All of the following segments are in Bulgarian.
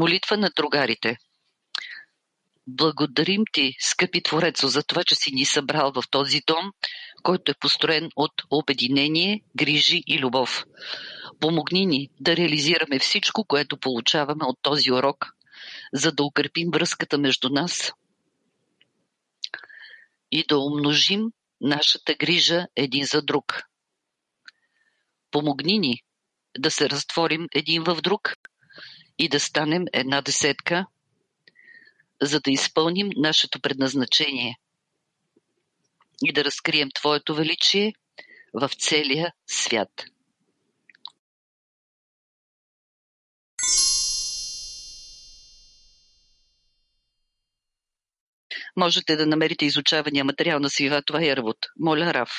Молитва на другарите Благодарим ти, скъпи Творецо, за това, че си ни събрал в този дом, който е построен от обединение, грижи и любов. Помогни ни да реализираме всичко, което получаваме от този урок, за да укрепим връзката между нас и да умножим нашата грижа един за друг. Помогни ни да се разтворим един в друг и да станем една десетка, за да изпълним нашето предназначение и да разкрием Твоето величие в целия свят. Можете да намерите изучавания материал на Свива Това Равот. Моля, Раф.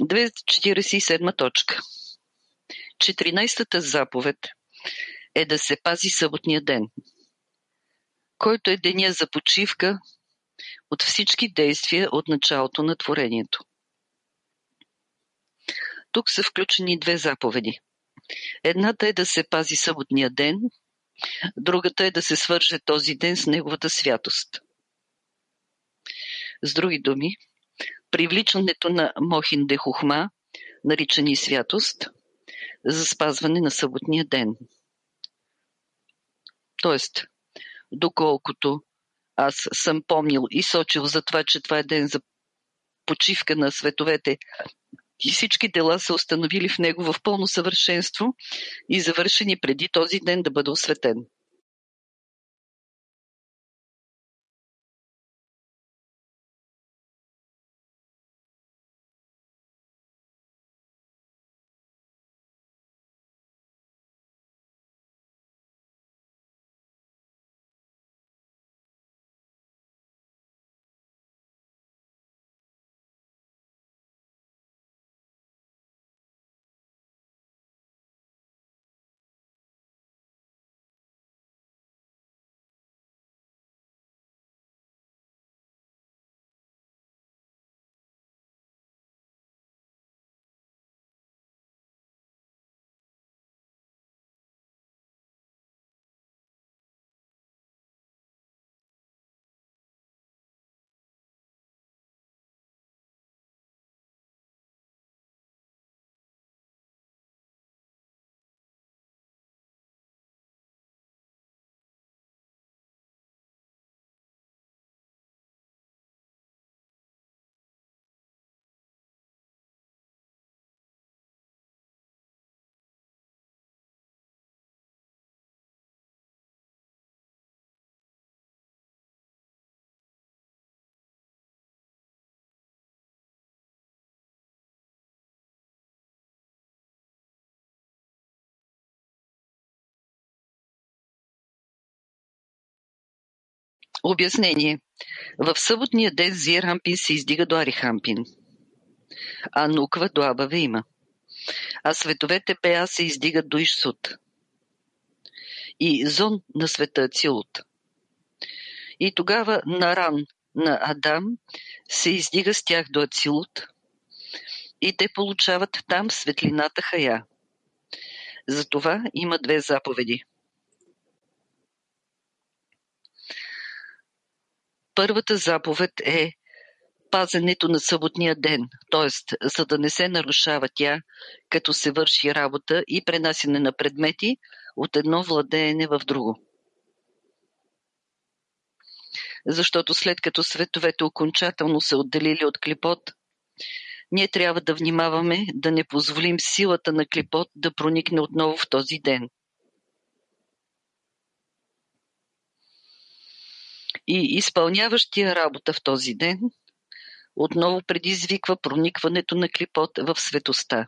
Две четиридесет и седма точка. Четиринайстата заповед е да се пази съботния ден, който е деня за почивка от всички действия от началото на творението. Тук са включени две заповеди. Едната е да се пази съботния ден, другата е да се свърже този ден с неговата святост. С други думи, привличането на Мохин де Хухма, наричани святост, за спазване на съботния ден. Тоест, доколкото аз съм помнил и сочил за това, че това е ден за почивка на световете и всички дела са установили в него в пълно съвършенство и завършени преди този ден да бъде осветен. Обяснение. В съботния ден Зирхампин се издига до Арихампин, а Нуква до Абавима, а световете Пеа се издигат до Ишсут и Зон на света Ацилут. И тогава Наран на Адам се издига с тях до Ацилут и те получават там светлината Хая. Затова има две заповеди – Първата заповед е пазенето на съботния ден, т.е. за да не се нарушава тя, като се върши работа и пренасене на предмети от едно владеене в друго. Защото след като световете окончателно се отделили от клипот, ние трябва да внимаваме да не позволим силата на клипот да проникне отново в този ден. И изпълняващия работа в този ден отново предизвиква проникването на клипот в светоста.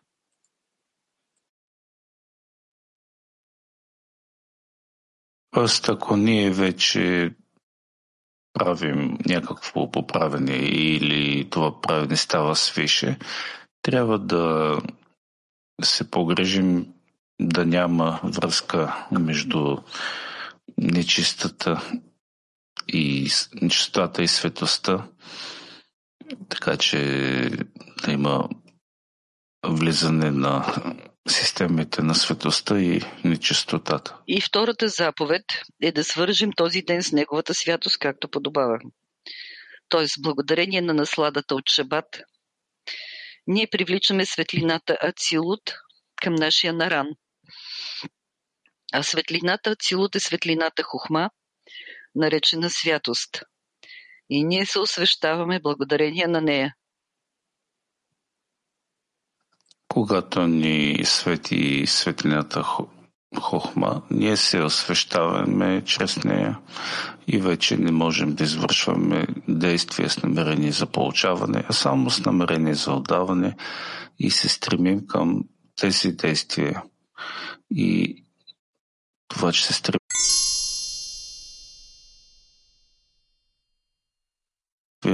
Тоест, ако ние вече правим някакво поправене или това правене става свише, трябва да се погрежим да няма връзка между нечистата и нечистата и светостта, така че да има влизане на системите на светостта и нечистотата. И втората заповед е да свържем този ден с неговата святост, както подобава. Тоест, благодарение на насладата от Шабат, ние привличаме светлината Ацилут към нашия наран. А светлината Ацилут е светлината Хухма, наречена святост. И ние се освещаваме благодарение на нея. Когато ни свети светлината хохма, ние се освещаваме чрез нея и вече не можем да извършваме действия с намерение за получаване, а само с намерение за отдаване и се стремим към тези действия. И това, че се стремим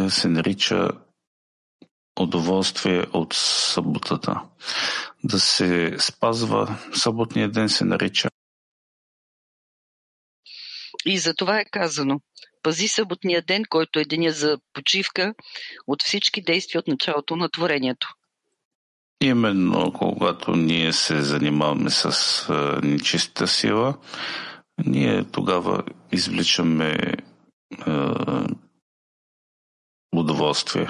се нарича удоволствие от съботата. Да се спазва съботния ден се нарича. И за това е казано. Пази съботния ден, който е деня за почивка от всички действия от началото на творението. Именно когато ние се занимаваме с нечиста сила, ние тогава извличаме удоволствие.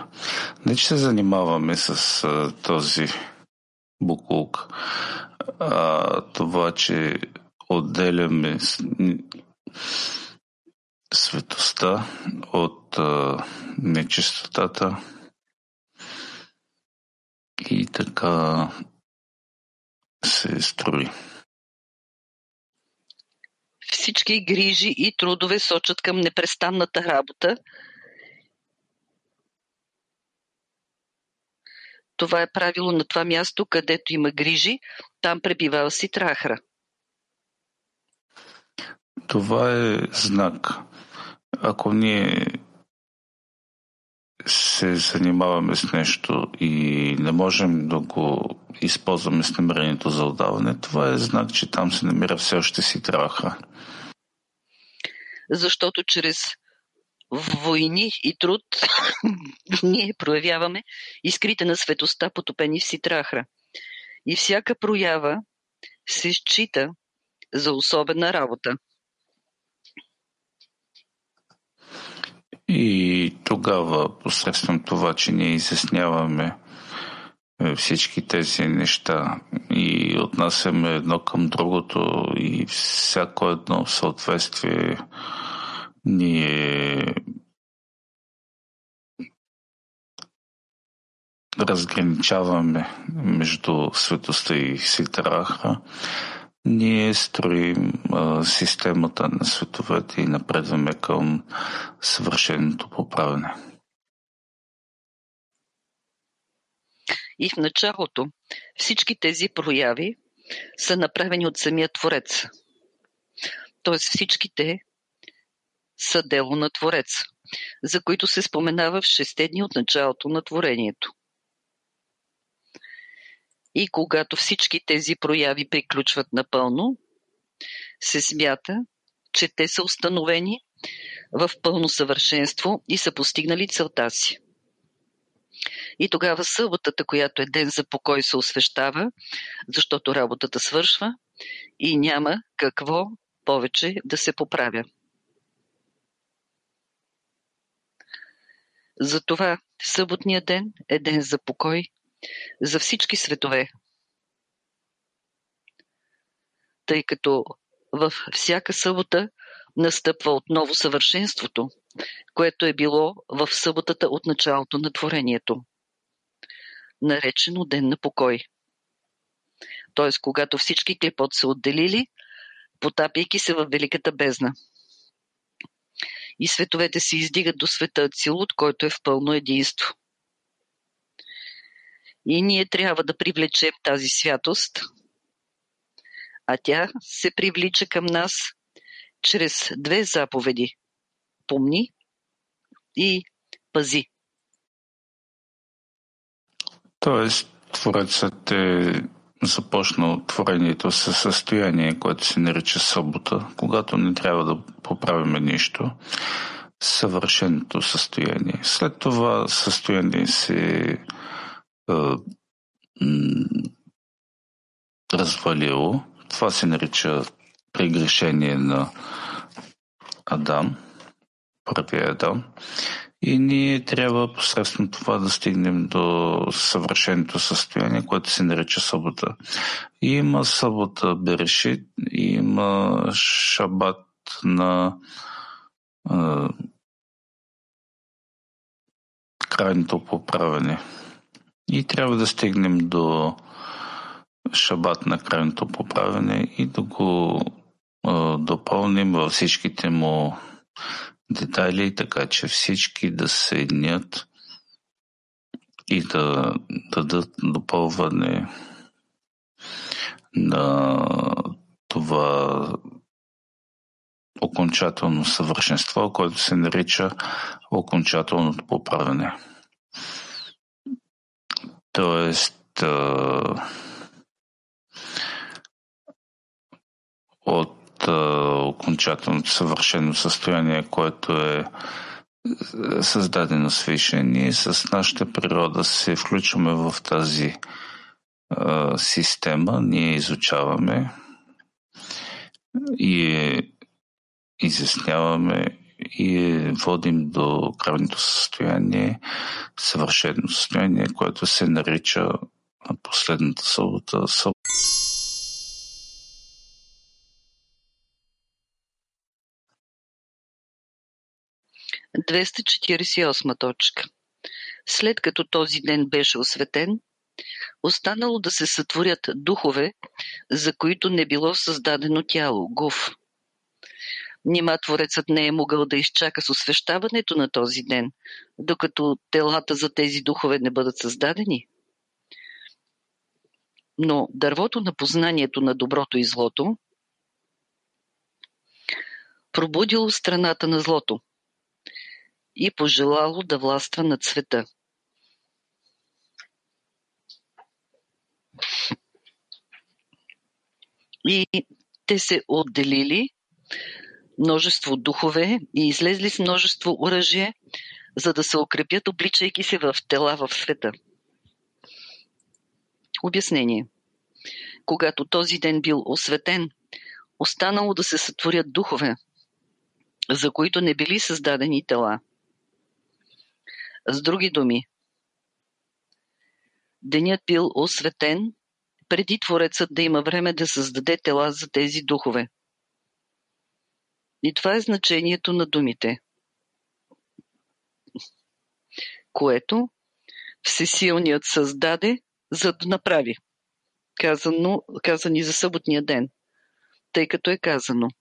Не, че се занимаваме с а, този буклук, а това, че отделяме светостта от а, нечистотата и така се строи. Всички грижи и трудове сочат към непрестанната работа, Това е правило на това място, където има грижи, там пребивава си трахра. Това е знак. Ако ние се занимаваме с нещо и не можем да го използваме с намерението за отдаване, това е знак, че там се намира все още си траха. Защото чрез войни и труд ние проявяваме искрите на светоста, потопени в Ситрахра. И всяка проява се счита за особена работа. И тогава, посредством това, че ние изясняваме е, всички тези неща и отнасяме едно към другото и всяко едно съответствие ние разграничаваме между светостта и ситараха, ние строим а, системата на световете и напредваме към съвършеното поправене. И в началото всички тези прояви са направени от самия Творец. Тоест всичките са дело на Творец, за които се споменава в шесте дни от началото на творението. И когато всички тези прояви приключват напълно, се смята, че те са установени в пълно съвършенство и са постигнали целта си. И тогава съботата, която е ден за покой, се освещава, защото работата свършва и няма какво повече да се поправя. Затова съботният ден е ден за покой за всички светове. Тъй като в всяка събота настъпва отново съвършенството, което е било в съботата от началото на творението, наречено Ден на покой. Т.е. когато всички клепот се отделили, потапяйки се в великата бездна. И световете се издигат до света Цилут, който е в пълно единство. И ние трябва да привлечем тази святост, а тя се привлича към нас чрез две заповеди – помни и пази. Тоест, Творецът е започнал творението със състояние, което се нарича събота, когато не трябва да поправиме нищо, съвършеното състояние. След това състояние се е, развалило. Това се нарича прегрешение на Адам, първия Адам. И ние трябва посредством това да стигнем до съвършеното състояние, което се нарича събота. И има събота Берешит, има шабат на а, крайното поправене. И трябва да стигнем до шабат на крайното поправене и да го а, допълним във всичките му детайли, така че всички да се еднят и да дадат допълване на това окончателно съвършенство, което се нарича окончателното поправене. Тоест, от окончателното съвършено състояние, което е създадено свише. Ние с нашата природа се включваме в тази а, система, ние изучаваме и е, изясняваме и е, водим до крайното състояние, съвършено състояние, което се нарича на последната събота 248 точка. След като този ден беше осветен, останало да се сътворят духове, за които не било създадено тяло, гуф. Нима Творецът не е могъл да изчака с освещаването на този ден, докато телата за тези духове не бъдат създадени? Но дървото на познанието на доброто и злото пробудило страната на злото – и пожелало да властва над света. И те се отделили множество духове и излезли с множество оръжие, за да се укрепят, обличайки се в тела в света. Обяснение. Когато този ден бил осветен, останало да се сътворят духове, за които не били създадени тела – с други думи, денят бил осветен преди Творецът да има време да създаде тела за тези духове. И това е значението на думите, което Всесилният създаде, за да направи. Казано, казани за съботния ден, тъй като е казано –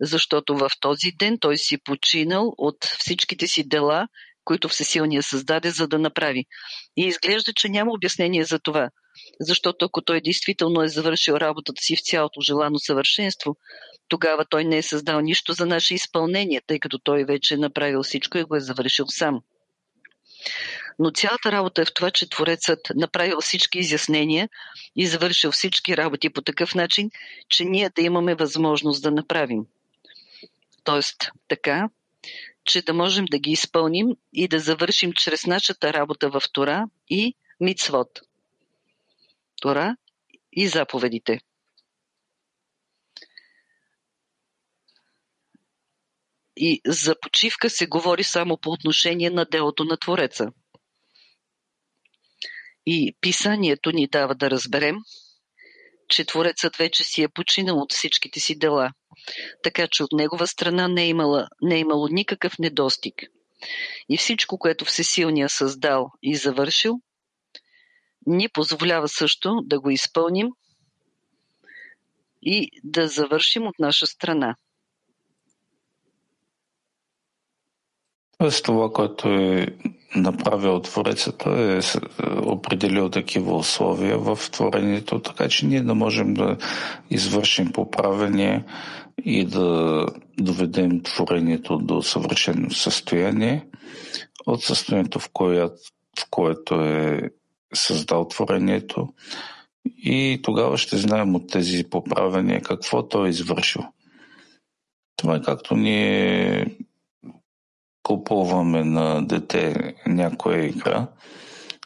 защото в този ден той си починал от всичките си дела, които Всесилния създаде, за да направи. И изглежда, че няма обяснение за това. Защото ако той действително е завършил работата си в цялото желано съвършенство, тогава той не е създал нищо за наше изпълнение, тъй като той вече е направил всичко и го е завършил сам. Но цялата работа е в това, че Творецът направил всички изяснения и завършил всички работи по такъв начин, че ние да имаме възможност да направим. Тоест, така, че да можем да ги изпълним и да завършим чрез нашата работа в Тора и Мицвод. Тора и заповедите. и за почивка се говори само по отношение на делото на Твореца. И писанието ни дава да разберем, че Творецът вече си е починал от всичките си дела, така че от негова страна не е, имала, не е имало никакъв недостиг. И всичко, което Всесилния създал и завършил, ни позволява също да го изпълним и да завършим от наша страна. Тоест това, което е направил Творецът, е, е определил такива условия в творението, така че ние да можем да извършим поправение и да доведем творението до съвършено състояние от състоянието, в, което, в което е създал творението и тогава ще знаем от тези поправения какво той е извършил. Това е както ние купуваме на дете някоя игра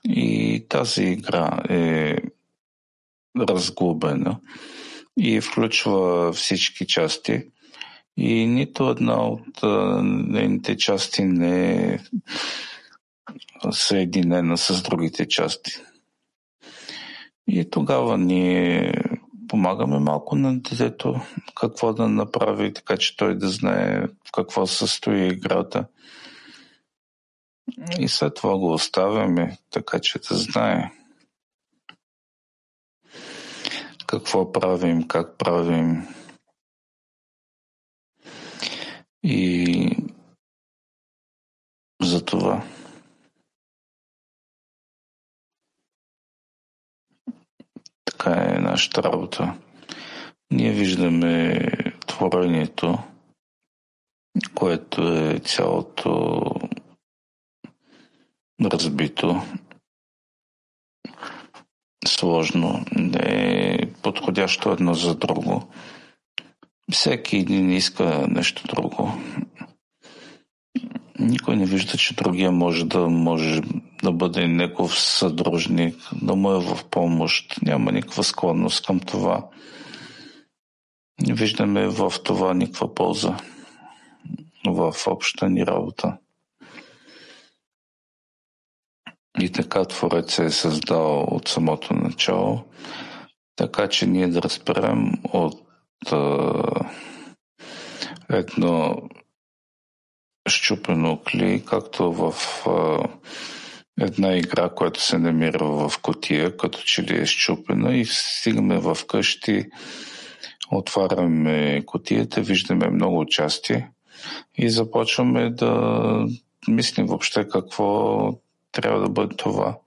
и тази игра е разглобена и включва всички части и нито една от нейните части не е съединена с другите части. И тогава ние помагаме малко на детето какво да направи, така че той да знае в какво състои играта. И след това го оставяме, така че да знае какво правим, как правим. И за това. Така е нашата работа. Ние виждаме творението, което е цялото разбито, сложно, не е подходящо едно за друго. Всеки един иска нещо друго. Никой не вижда, че другия може да може да бъде негов съдружник, да му е в помощ. Няма никаква склонност към това. Не виждаме в това никаква полза в общата ни работа. И така Творец е създал от самото начало, така че ние да разберем от а, едно щупено кли, както в а, една игра, която се намира в котия, като че ли е щупена и стигаме в къщи, отваряме котията, виждаме много части и започваме да мислим въобще какво трябва да бъде това,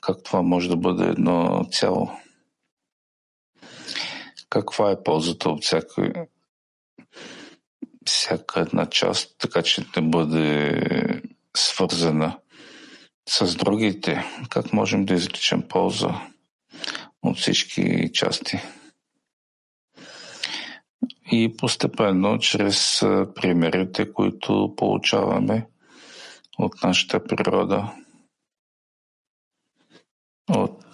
как това може да бъде едно цяло. Каква е ползата от всяка, всяка една част, така че да бъде свързана с другите? Как можем да извлечем полза от всички части? И постепенно, чрез примерите, които получаваме от нашата природа, от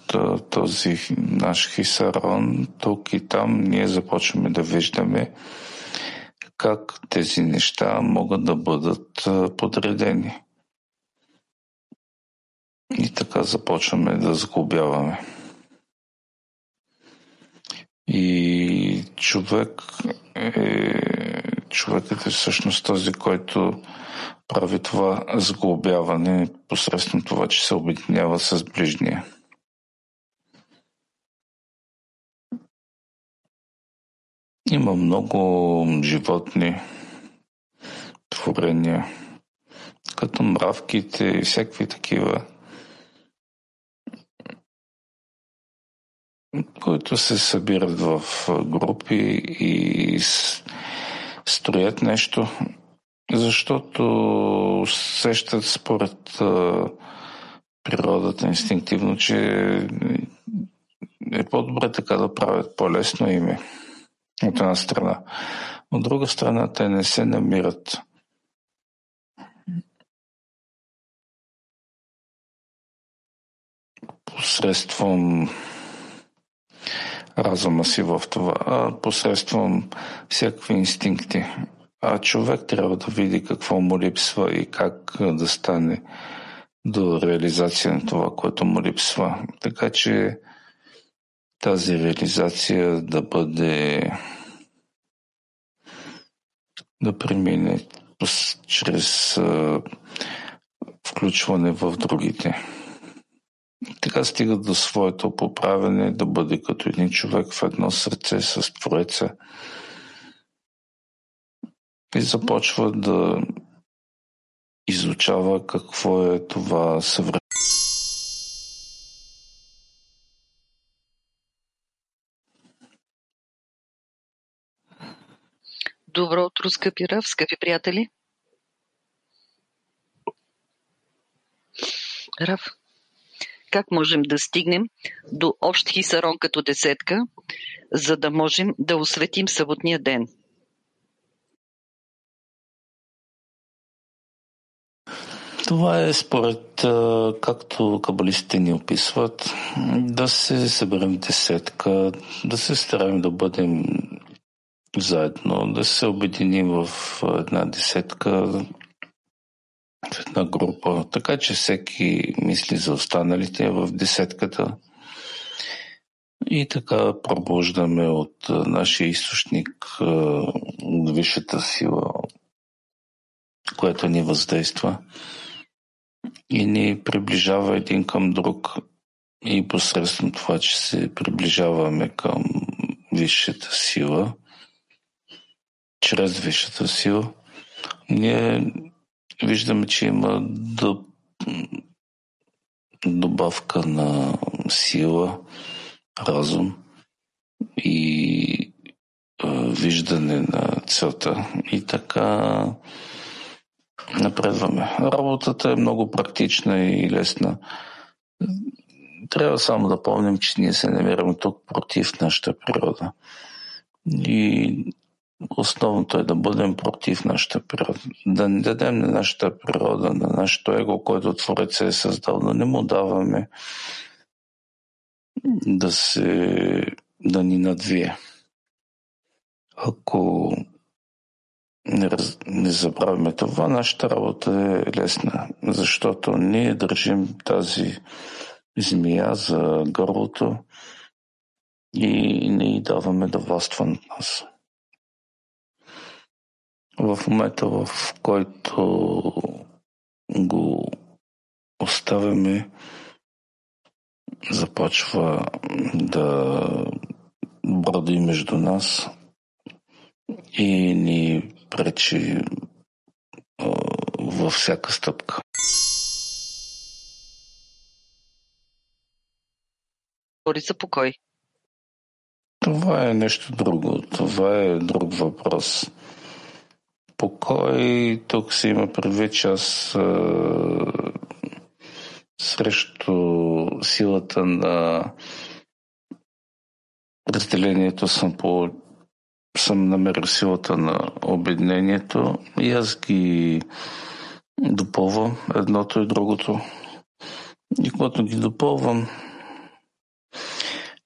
този наш хисарон, тук и там ние започваме да виждаме как тези неща могат да бъдат подредени. И така започваме да сглобяваме. И човек е, човекът е всъщност този, който прави това сглобяване посредством това, че се обединява с ближния. Има много животни, творения, като мравките и всякакви такива, които се събират в групи и строят нещо, защото усещат според природата инстинктивно, че е по-добре така да правят по-лесно име от една страна. От друга страна, те не се намират посредством разума си в това, а посредством всякакви инстинкти. а човек трябва да види какво му липсва и как да стане до реализация на това, което му липсва. Така че тази реализация да бъде да премине чрез включване в другите. Така стига до своето поправене, да бъде като един човек в едно сърце с Твореца и започва да изучава какво е това съвременство. Добро утро, скъпи Рав, скъпи приятели! Рав, как можем да стигнем до общ хисарон като десетка, за да можем да осветим съботния ден? Това е според както кабалистите ни описват, да се съберем десетка, да се стараем да бъдем заедно, да се обединим в една десетка, в една група, така че всеки мисли за останалите в десетката. И така пробуждаме от нашия източник, от висшата сила, която ни въздейства и ни приближава един към друг. И посредством това, че се приближаваме към висшата сила, чрез висшата сила, ние виждаме, че има добавка на сила, разум и виждане на целта. И така напредваме. Работата е много практична и лесна. Трябва само да помним, че ние се намираме тук против нашата природа. И основното е да бъдем против нашата природа. Да не дадем на нашата природа, на нашето его, което Творец е създал, да не му даваме да се да ни надвие. Ако не, раз, не забравяме това, нашата работа е лесна, защото ние държим тази змия за гърлото и не й даваме да властва над нас. В момента, в който го оставяме, започва да броди между нас и ни пречи във всяка стъпка. Говори за покой. Това е нещо друго. Това е друг въпрос. Покой, тук се има предвид, че аз срещу силата на разделението съм по съм намерил силата на обединението и аз ги допълвам едното и другото. И когато ги допълвам,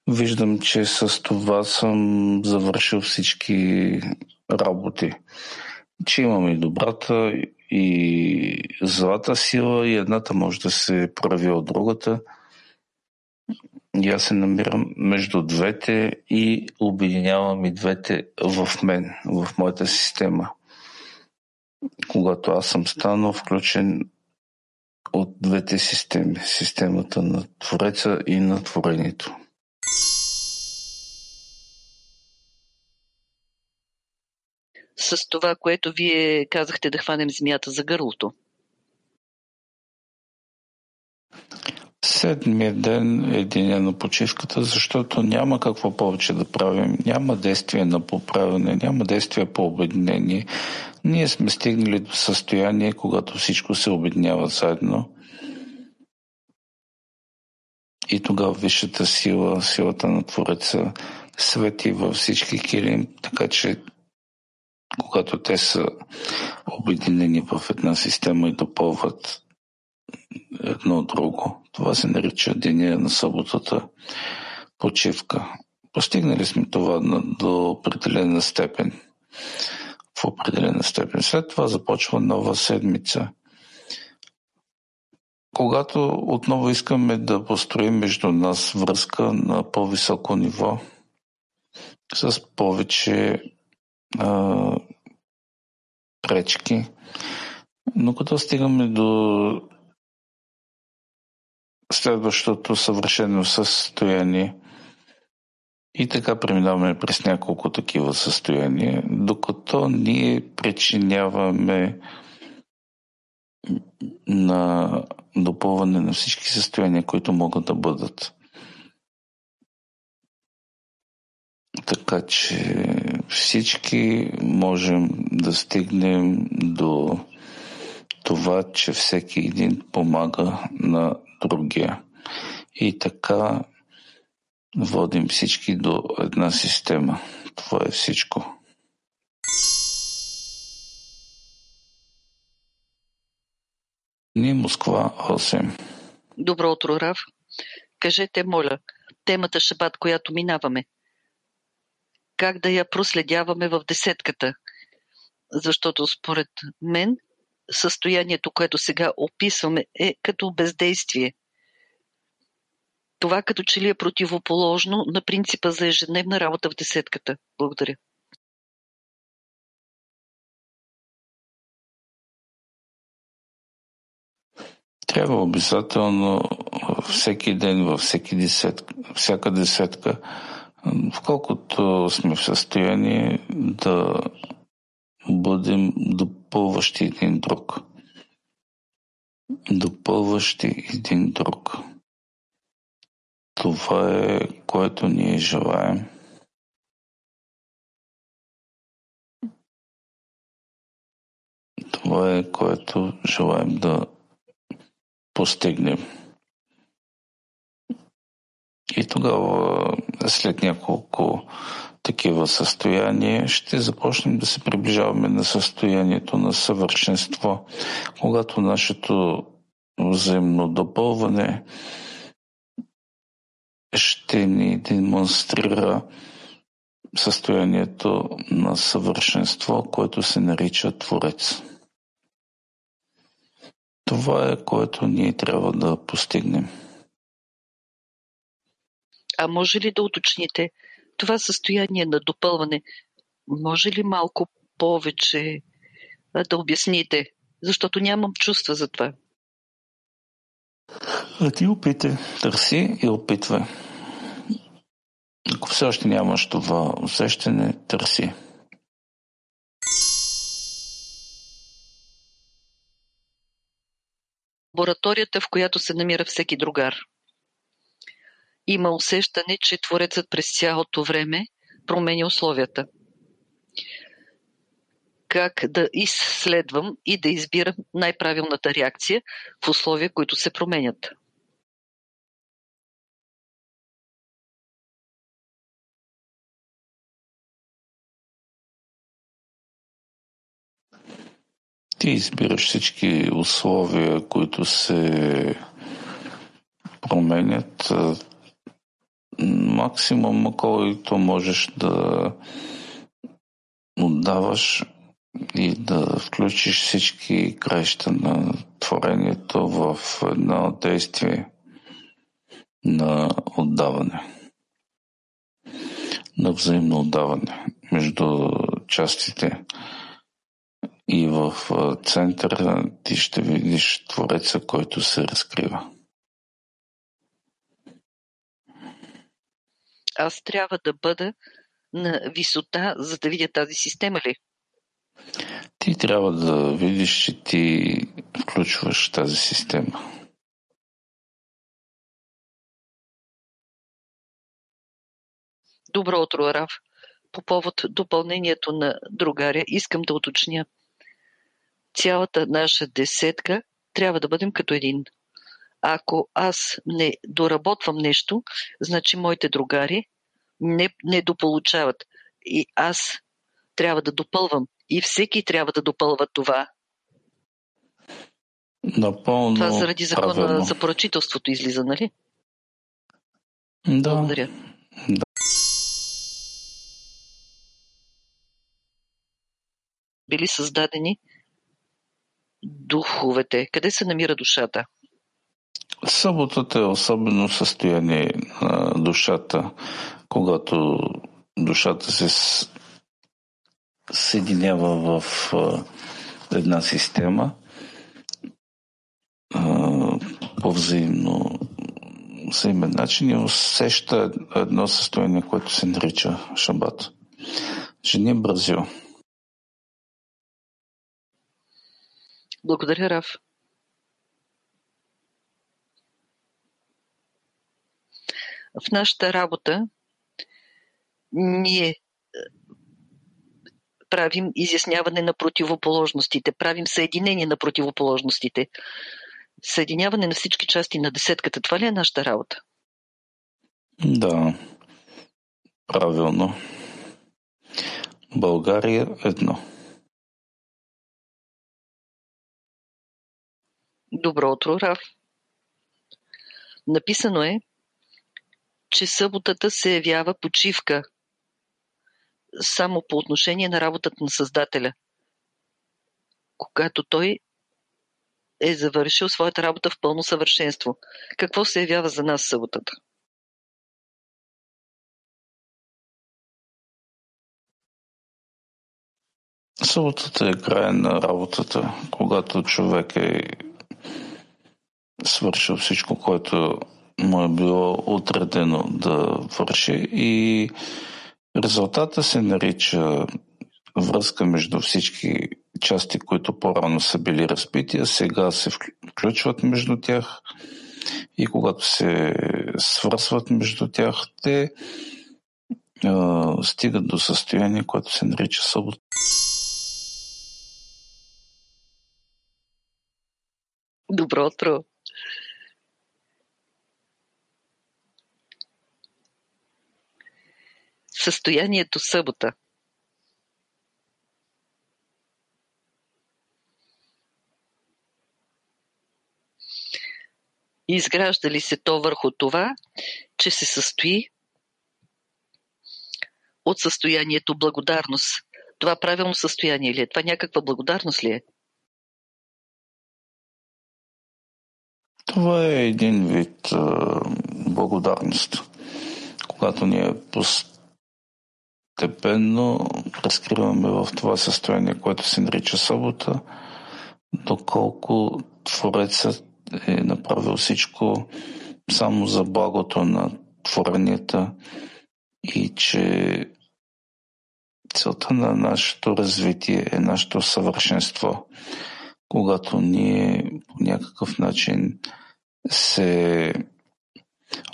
виждам, че с това съм завършил всички работи. Че имам и добрата, и злата сила, и едната може да се прави от другата – и аз се намирам между двете и обединявам и двете в мен, в моята система. Когато аз съм станал включен от двете системи. Системата на Твореца и на Творението. С това, което вие казахте да хванем змията за гърлото. Седмия ден е деня на почивката, защото няма какво повече да правим. Няма действие на поправяне, няма действие по обединение. Ние сме стигнали до състояние, когато всичко се обединява заедно. И тогава висшата сила, силата на Твореца, свети във всички килим, така че когато те са обединени в една система и допълват едно друго. Това се нарича деня на съботата почивка. Постигнали сме това до определена степен. В определена степен. След това започва нова седмица. Когато отново искаме да построим между нас връзка на по-високо ниво, с повече а, пречки, но като стигаме до следващото съвършено състояние, и така преминаваме през няколко такива състояния, докато ние причиняваме на допълване на всички състояния, които могат да бъдат. Така че всички можем да стигнем до това, че всеки един помага на другия. И така водим всички до една система. Това е всичко. Ни Москва 8. Добро утро, Рав. Кажете, моля, темата Шабат, която минаваме. Как да я проследяваме в десетката? Защото според мен състоянието, което сега описваме, е като бездействие – това като че ли е противоположно на принципа за ежедневна работа в десетката. Благодаря. Трябва обязателно всеки ден, във всеки десетка, всяка десетка, вколкото сме в състояние да бъдем допълващи един друг. Допълващи един друг. Това е, което ние желаем. Това е, което желаем да постигнем. И тогава, след няколко такива състояния, ще започнем да се приближаваме на състоянието на съвършенство, когато нашето взаимно допълване ще ни демонстрира състоянието на съвършенство, което се нарича Творец. Това е което ние трябва да постигнем. А може ли да уточните това състояние на допълване? Може ли малко повече да обясните? Защото нямам чувства за това. А ти опитай, търси и опитвай. Ако все още нямаш това усещане, търси. Лабораторията, в която се намира всеки другар. Има усещане, че Творецът през цялото време променя условията. Как да изследвам и да избирам най-правилната реакция в условия, които се променят. Ти избираш всички условия, които се променят. Максимум, който можеш да отдаваш и да включиш всички краища на творението в едно действие на отдаване, на взаимно отдаване между частите и в центъра ти ще видиш Твореца, който се разкрива. Аз трябва да бъда на висота, за да видя тази система ли? Ти трябва да видиш, че ти включваш тази система. Добро утро, Рав. По повод допълнението на другаря искам да уточня – цялата наша десетка трябва да бъдем като един. Ако аз не доработвам нещо, значи моите другари не, не дополучават. И аз трябва да допълвам. И всеки трябва да допълва това. Напълно това заради закона правилно. за поръчителството излиза, нали? Да. Благодаря. Да. били създадени духовете? Къде се намира душата? Съботата е особено състояние на душата, когато душата се съединява в една система по взаимно взаимен начин и усеща едно състояние, което се нарича шабат. Жени Бразил. Благодаря, Раф. В нашата работа ние е, правим изясняване на противоположностите, правим съединение на противоположностите, съединяване на всички части на десетката. Това ли е нашата работа? Да, правилно. България едно. Добро утро, Раф. Написано е, че съботата се явява почивка само по отношение на работата на Създателя. Когато той е завършил своята работа в пълно съвършенство. Какво се явява за нас съботата? Съботата е край на работата, когато човек е свършил всичко, което му е било отредено да върши и резултата се нарича връзка между всички части, които по-рано са били разбити, а сега се включват между тях и когато се свързват между тях, те а, стигат до състояние, което се нарича събота. Добро утро! Състоянието събота – Изгражда ли се то върху това, че се състои от състоянието благодарност? Това правилно състояние ли е? Това някаква благодарност ли е? Това е един вид а, благодарност. Когато ние постепенно разкриваме в това състояние, което се нарича събота, доколко Творецът е направил всичко само за благото на творенията и че целта на нашето развитие е нашето съвършенство. Когато ние по някакъв начин се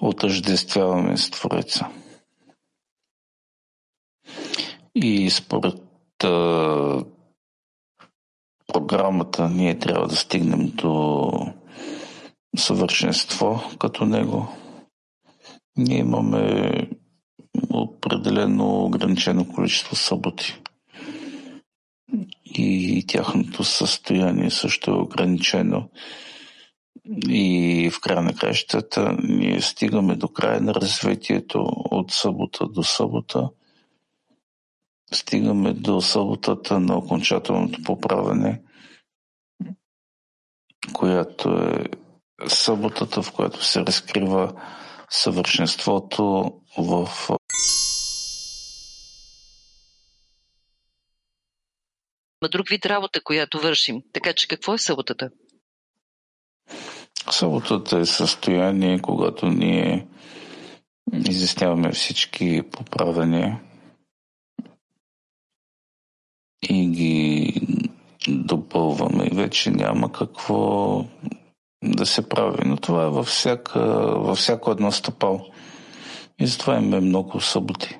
отъждествяваме с Твореца. И според програмата ние трябва да стигнем до съвършенство като него. Ние имаме определено ограничено количество съботи. И тяхното състояние също е ограничено. И в края на кращата ние стигаме до края на развитието от събота до събота. Стигаме до съботата на окончателното поправене, която е съботата, в която се разкрива съвършенството в на друг вид работа, която вършим. Така че какво е съботата? Съботата е състояние, когато ние изясняваме всички поправения и ги допълваме. И вече няма какво да се прави. Но това е във, всяка, във всяко едно стъпало. И затова имаме много съботи.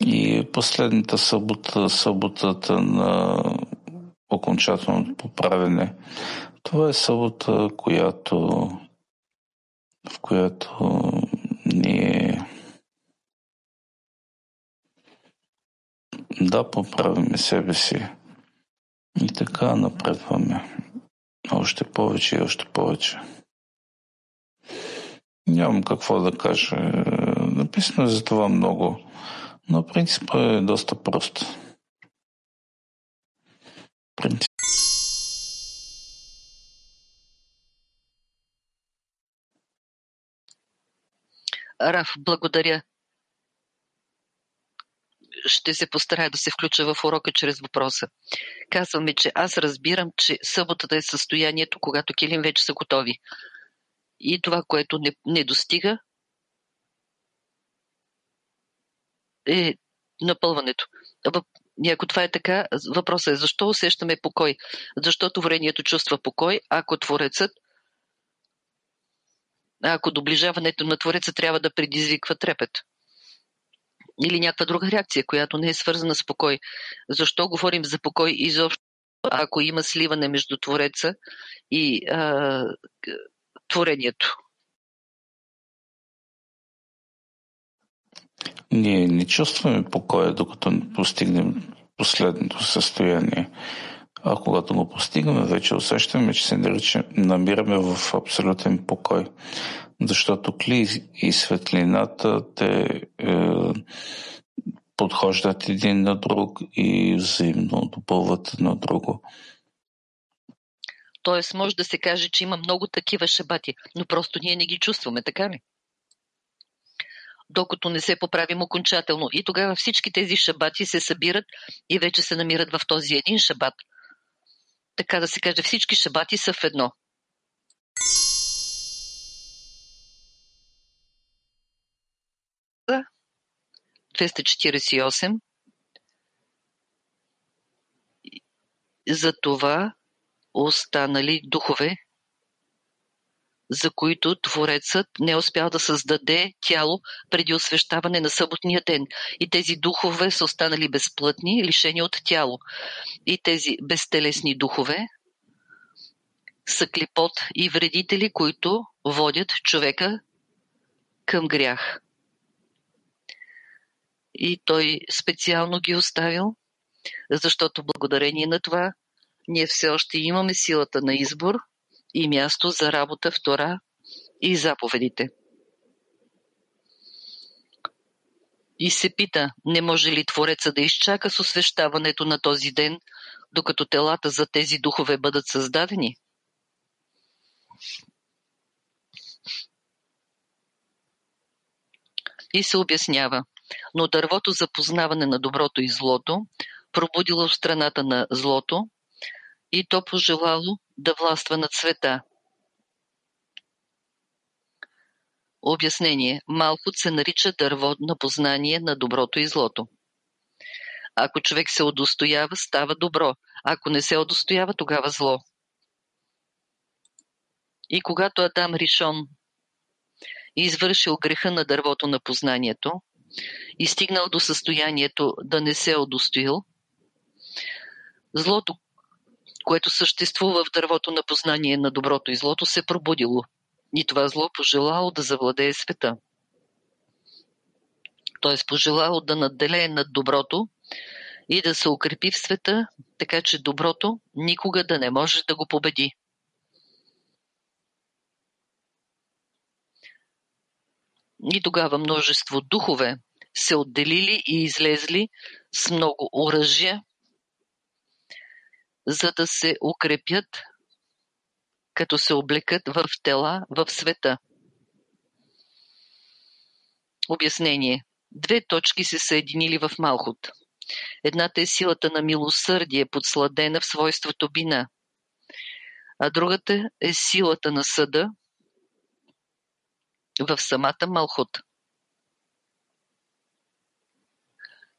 И последната събота, съботата на окончателното поправене, това е събота, която, в която ние да поправиме себе си и така напредваме. Още повече и още повече. Нямам какво да кажа. Написано е за това много, но принципът е доста прост. принцип. Раф, благодаря. Ще се постарая да се включа в урока чрез въпроса. Казваме, че аз разбирам, че съботата е състоянието, когато килим вече са готови. И това, което не, не достига, е напълването. Ако това е така, въпросът е защо усещаме покой? Защо творението чувства покой, ако Творецът, ако доближаването на Твореца трябва да предизвиква трепет? Или някаква друга реакция, която не е свързана с покой. Защо говорим за покой изобщо, ако има сливане между Твореца и а, творението? Ние не чувстваме покоя, докато не постигнем последното състояние. А когато го постигаме, вече усещаме, че се намираме в абсолютен покой. Защото кли и светлината те е, подхождат един на друг и взаимно допълват едно друго. Тоест, може да се каже, че има много такива шабати, но просто ние не ги чувстваме, така ли? докато не се поправим окончателно. И тогава всички тези шабати се събират и вече се намират в този един шабат. Така да се каже, всички шабати са в едно. За 248 за това останали духове за които Творецът не е успял да създаде тяло преди освещаване на съботния ден. И тези духове са останали безплътни, лишени от тяло. И тези безтелесни духове са клипот и вредители, които водят човека към грях. И той специално ги оставил, защото благодарение на това ние все още имаме силата на избор – и място за работа в Тора и заповедите. И се пита, не може ли Твореца да изчака с освещаването на този ден, докато телата за тези духове бъдат създадени? И се обяснява, но дървото за познаване на доброто и злото пробудило страната на злото и то пожелало да властва над света. Обяснение. Малхут се нарича дърво на познание на доброто и злото. Ако човек се удостоява, става добро. Ако не се удостоява, тогава зло. И когато Адам Ришон извършил греха на дървото на познанието и стигнал до състоянието да не се удостоил, злото, което съществува в дървото на познание на доброто и злото, се пробудило. И това зло пожелало да завладее света. Т.е. пожелало да надделее над доброто и да се укрепи в света, така че доброто никога да не може да го победи. И тогава множество духове се отделили и излезли с много оръжия за да се укрепят, като се облекат в тела в света. Обяснение. Две точки се съединили в Малхут. Едната е силата на милосърдие, подсладена в свойството бина, а другата е силата на съда в самата Малхут.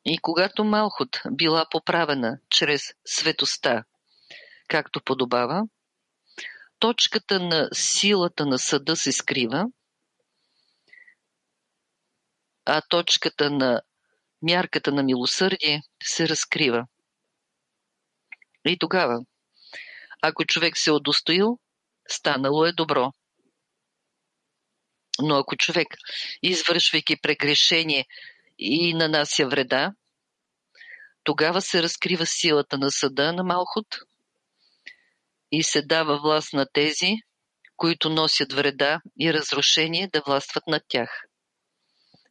И когато Малхут била поправена чрез светоста както подобава, точката на силата на съда се скрива, а точката на мярката на милосърдие се разкрива. И тогава, ако човек се е удостоил, станало е добро. Но ако човек, извършвайки прегрешение и нанася вреда, тогава се разкрива силата на съда на Малхут – и се дава власт на тези, които носят вреда и разрушение да властват над тях.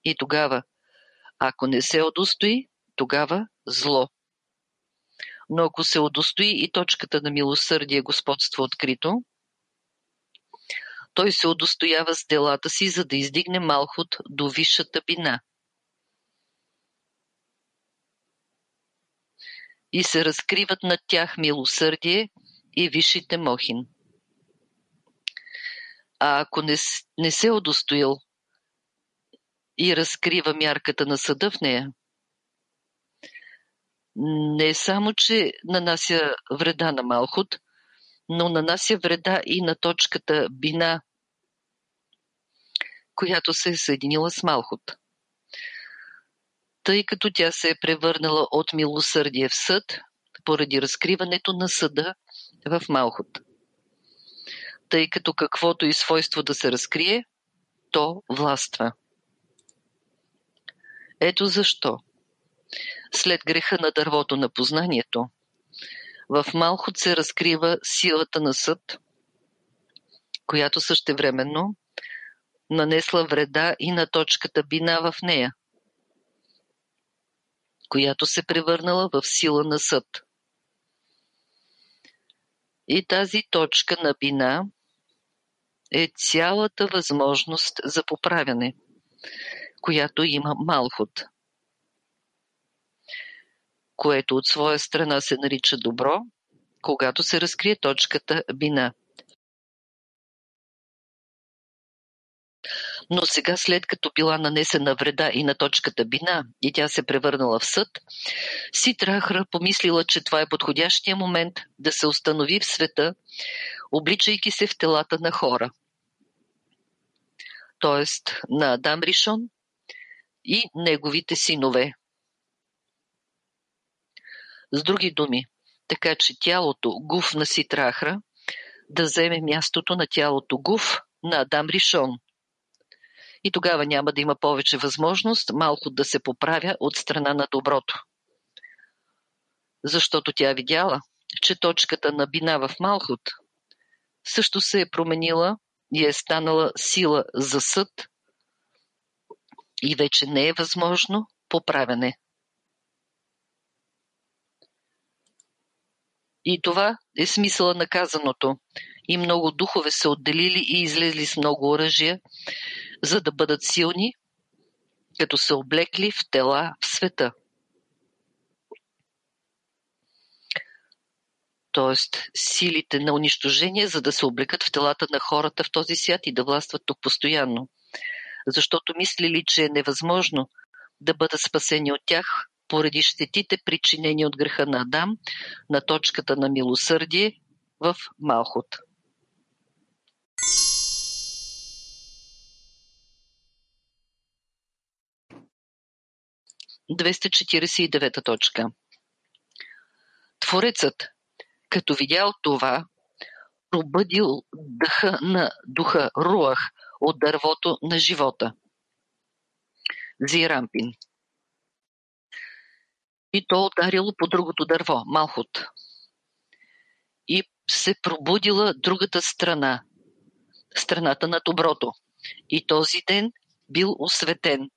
И тогава, ако не се удостои, тогава зло. Но ако се удостои и точката на милосърдие господство открито, той се удостоява с делата си, за да издигне Малхут до висшата бина. И се разкриват над тях милосърдие и висшите мохин. А ако не, не се удостоил и разкрива мярката на съда в нея, не само, че нанася вреда на Малхут, но нанася вреда и на точката Бина, която се е съединила с Малхут. Тъй като тя се е превърнала от милосърдие в съд, поради разкриването на съда в Малхут. Тъй като каквото и свойство да се разкрие, то властва. Ето защо. След греха на дървото на познанието, в Малхот се разкрива силата на съд, която същевременно нанесла вреда и на точката бина в нея, която се превърнала в сила на съд. И тази точка на бина е цялата възможност за поправяне, която има Малхот – което от своя страна се нарича добро, когато се разкрие точката бина. Но сега, след като била нанесена вреда и на точката бина и тя се превърнала в съд, Ситрахра помислила, че това е подходящия момент да се установи в света, обличайки се в телата на хора. Тоест на Адам Ришон и неговите синове, с други думи, така че тялото Гуф на Ситрахра да вземе мястото на тялото Гуф на Адам Ришон. И тогава няма да има повече възможност малко да се поправя от страна на доброто. Защото тя видяла, че точката на бина в Малхут също се е променила и е станала сила за съд и вече не е възможно поправяне. И това е смисъла на казаното. И много духове се отделили и излезли с много оръжия, за да бъдат силни, като се облекли в тела в света. Тоест, силите на унищожение, за да се облекат в телата на хората в този свят и да властват тук постоянно. Защото мислили, че е невъзможно да бъдат спасени от тях, поради щетите, причинени от греха на Адам, на точката на милосърдие в Малхот. Двеста точка. Творецът, като видял това, пробъдил дъха на духа Руах от дървото на живота. Зирампин и то ударило по другото дърво, Малхот. И се пробудила другата страна, страната на доброто. И този ден бил осветен,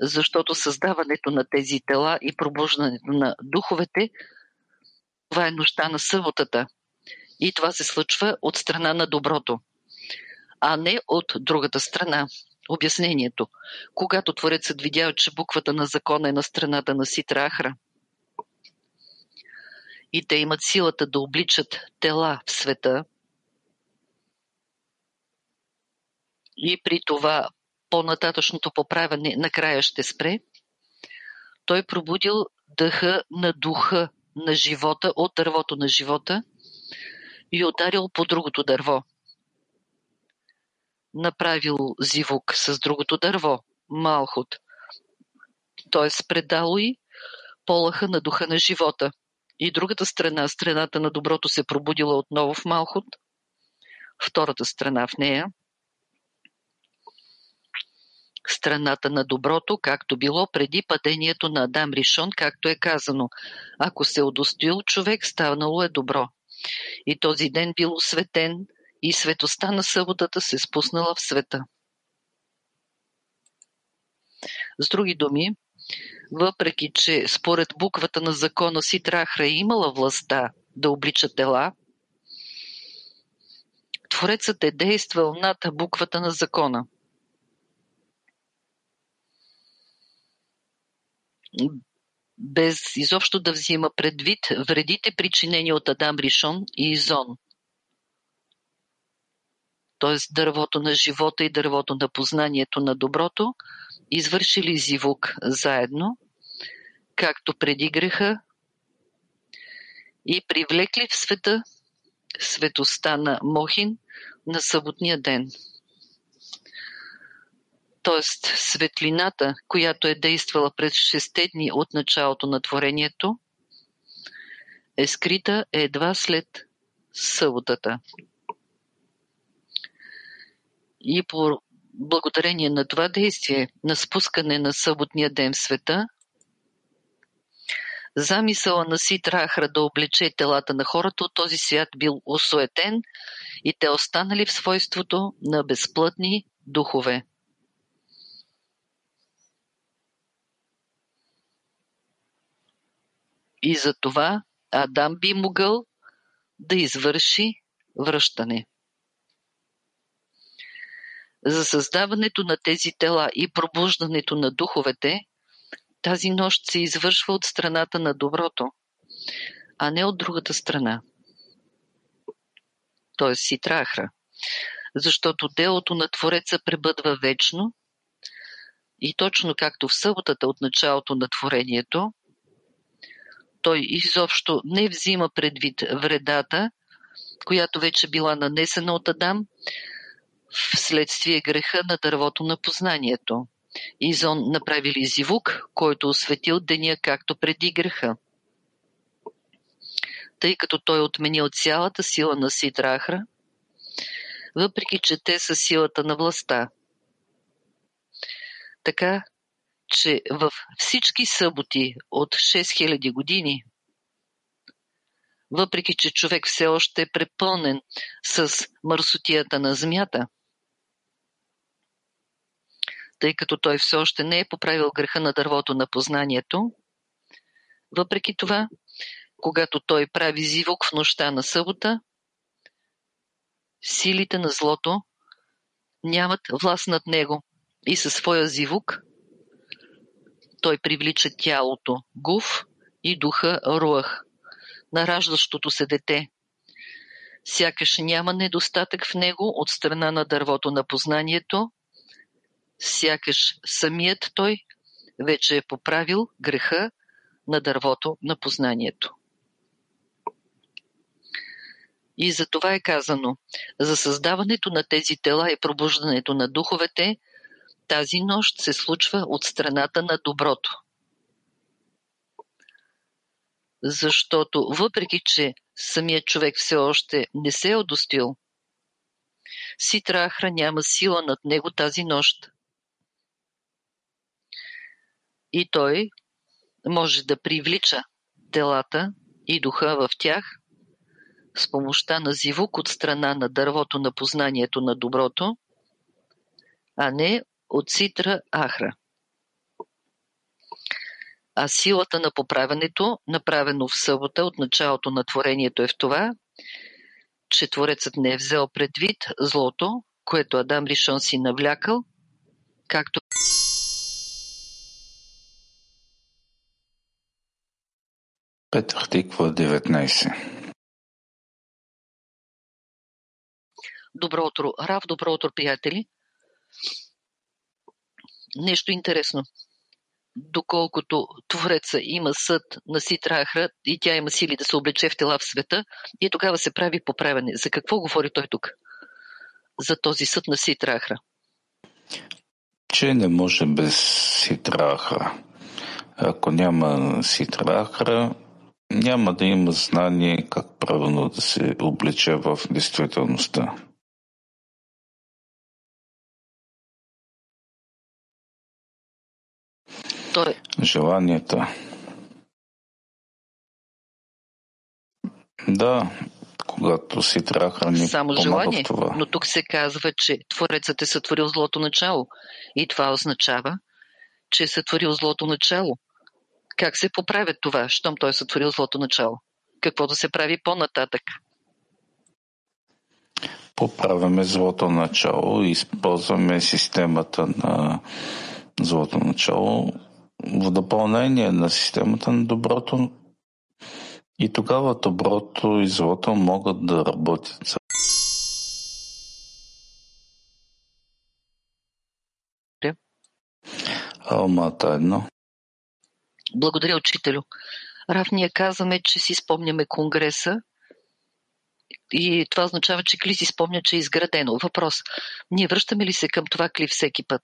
защото създаването на тези тела и пробуждането на духовете, това е нощта на съботата. И това се случва от страна на доброто, а не от другата страна. Обяснението. Когато Творецът видял, че буквата на закона е на страната на Ситрахра, и те имат силата да обличат тела в света. И при това по-нататъчното поправяне накрая ще спре. Той пробудил дъха на духа на живота от дървото на живота и ударил по другото дърво. Направил зивук с другото дърво, Малхот, т.е. предало и полаха на духа на живота – и другата страна, страната на доброто се пробудила отново в Малхот, втората страна в нея, страната на доброто, както било преди падението на Адам Ришон, както е казано. Ако се удостоил човек, станало е добро. И този ден бил осветен и светостта на съботата се спуснала в света. С други думи, въпреки че според буквата на закона Ситрахра е имала властта да облича тела, Творецът е действал над буквата на закона. Без изобщо да взима предвид вредите, причинени от Адам Ришон и Изон. Т.е. дървото на живота и дървото на познанието на доброто, извършили зивук заедно, както преди греха, и привлекли в света светостта на Мохин на съботния ден т.е. светлината, която е действала през шесте дни от началото на творението, е скрита едва след съботата. И по благодарение на това действие на спускане на съботния ден в света, замисъла на Ситрахра да облече телата на хората от този свят бил осуетен и те останали в свойството на безплътни духове. И за това Адам би могъл да извърши връщане. За създаването на тези тела и пробуждането на духовете, тази нощ се извършва от страната на доброто, а не от другата страна. Т.е. ситрахра. Защото делото на Твореца пребъдва вечно и точно както в съботата от началото на творението, той изобщо не взима предвид вредата, която вече била нанесена от Адам вследствие греха на дървото на познанието. Изон направили зивук, който осветил деня както преди греха. Тъй като той отменил цялата сила на Ситрахра, въпреки че те са силата на властта. Така че в всички съботи от 6000 години, въпреки че човек все още е препълнен с мърсотията на змията, тъй като той все още не е поправил греха на дървото на познанието, въпреки това, когато той прави зивок в нощта на събота, силите на злото нямат власт над него и със своя зивук той привлича тялото Гуф и духа Руах на раждащото се дете. Сякаш няма недостатък в него от страна на дървото на познанието, сякаш самият той вече е поправил греха на дървото на познанието. И за това е казано, за създаването на тези тела и пробуждането на духовете – тази нощ се случва от страната на доброто. Защото въпреки, че самият човек все още не се е удостил, Ситрахра няма сила над него тази нощ. И той може да привлича телата и духа в тях с помощта на зивук от страна на дървото на познанието на доброто, а не от Ситра Ахра. А силата на поправенето, направено в събота от началото на творението е в това, че Творецът не е взел предвид злото, което Адам Ришон си навлякал, както Петър Тиква 19 Добро утро, Рав, добро утро, приятели нещо интересно. Доколкото Твореца има съд на Ситрахра и тя има сили да се облече в тела в света, и тогава се прави поправяне. За какво говори той тук? За този съд на Ситрахра. Че не може без Ситрахра. Ако няма Ситрахра, няма да има знание как правилно да се облече в действителността. Желанията. Да, когато си трябва храни Само желание, това. но тук се казва, че Творецът е сътворил злото начало. И това означава, че е сътворил злото начало. Как се поправя това, щом той е сътворил злото начало? Какво да се прави по-нататък? Поправяме злото начало и използваме системата на злото начало в допълнение на системата на доброто и тогава доброто и злото могат да работят. Алмата едно. Благодаря, учителю. Рав, ние казваме, че си спомняме Конгреса и това означава, че Кли си спомня, че е изградено. Въпрос. Ние връщаме ли се към това Кли всеки път?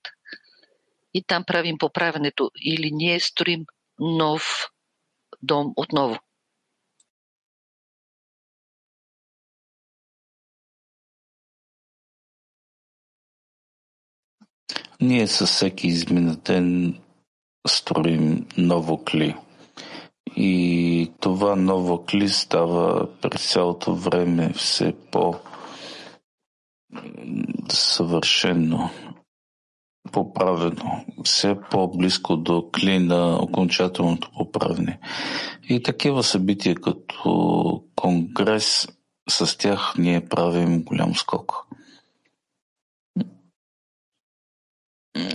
И там правим поправенето или ние строим нов дом отново? Ние със всеки измина ден строим ново кли. И това ново кли става през цялото време все по съвършено, поправено, все по-близко до кли на окончателното поправене. И такива събития като конгрес, с тях ние правим голям скок.